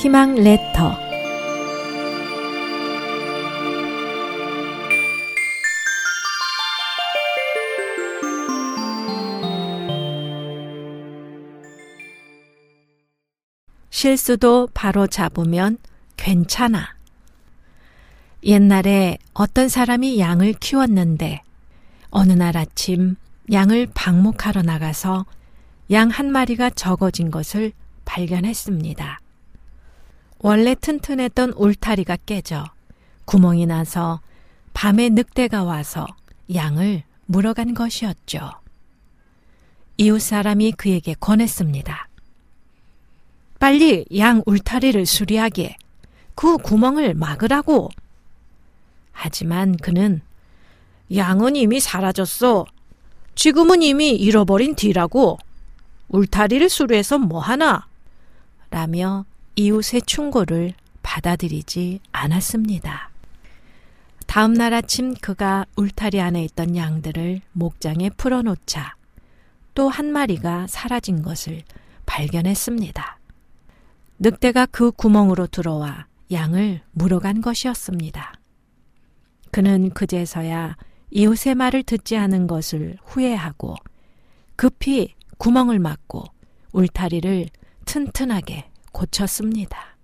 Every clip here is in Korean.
희망 레터 실수도 바로 잡으면 괜찮아. 옛날에 어떤 사람이 양을 키웠는데 어느 날 아침 양을 방목하러 나가서 양 한 마리가 적어진 것을 발견했습니다. 원래 튼튼했던 울타리가 깨져 구멍이 나서 밤에 늑대가 와서 양을 물어간 것이었죠. 이웃 사람이 그에게 권했습니다. 빨리 양 울타리를 수리하게 그 구멍을 막으라고. 하지만 그는 양은 이미 사라졌어. 지금은 이미 잃어버린 뒤라고. 울타리를 수리해서 뭐하나? 라며 이웃의 충고를 받아들이지 않았습니다. 다음 날 아침 그가 울타리 안에 있던 양들을 목장에 풀어놓자 또 한 마리가 사라진 것을 발견했습니다. 늑대가 그 구멍으로 들어와 양을 물어간 것이었습니다. 그는 그제서야 이웃의 말을 듣지 않은 것을 후회하고 급히 구멍을 막고 울타리를 튼튼하게 고쳤습니다.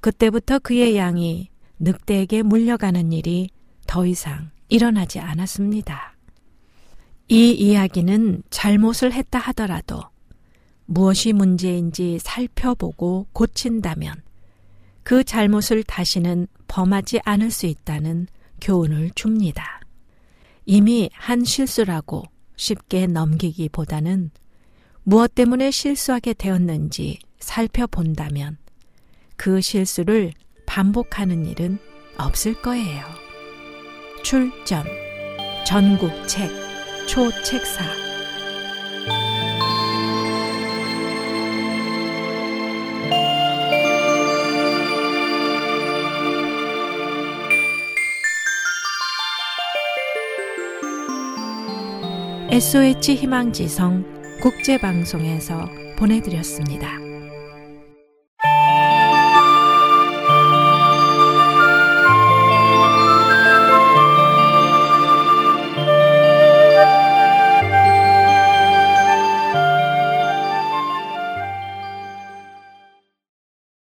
그때부터 그의 양이 늑대에게 물려가는 일이 더 이상 일어나지 않았습니다. 이 이야기는 잘못을 했다 하더라도 무엇이 문제인지 살펴보고 고친다면 그 잘못을 다시는 범하지 않을 수 있다는 교훈을 줍니다. 이미 한 실수라고 쉽게 넘기기보다는 무엇 때문에 실수하게 되었는지 살펴본다면 그 실수를 반복하는 일은 없을 거예요. 출전 전국책 초책사 SOH 희망지성 국제방송에서 보내드렸습니다.